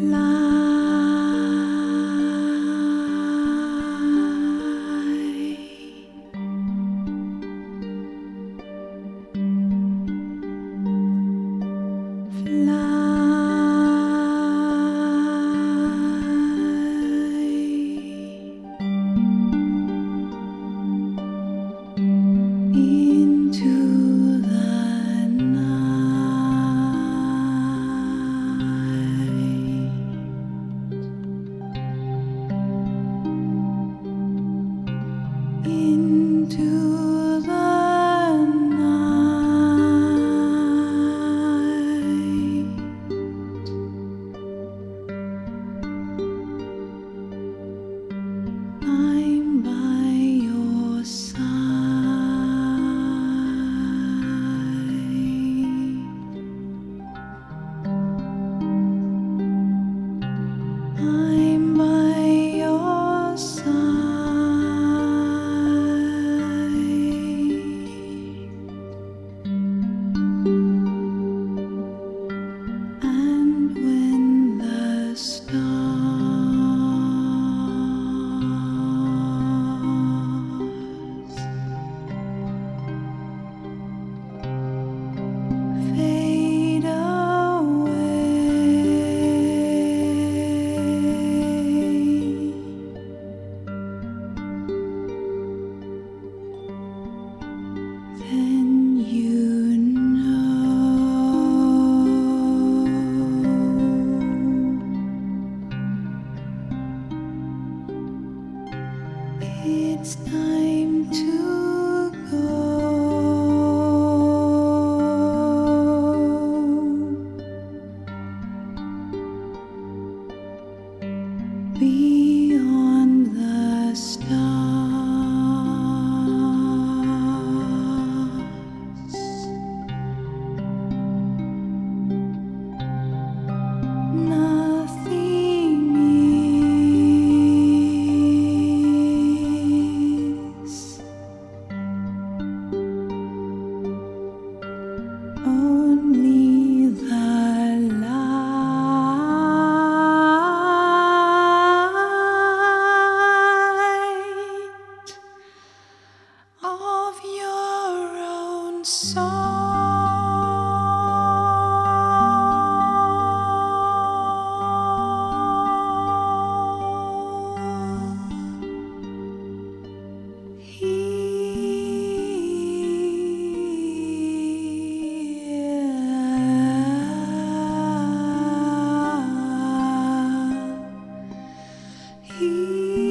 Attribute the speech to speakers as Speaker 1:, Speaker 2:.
Speaker 1: you. Mm -hmm. It's time to peace.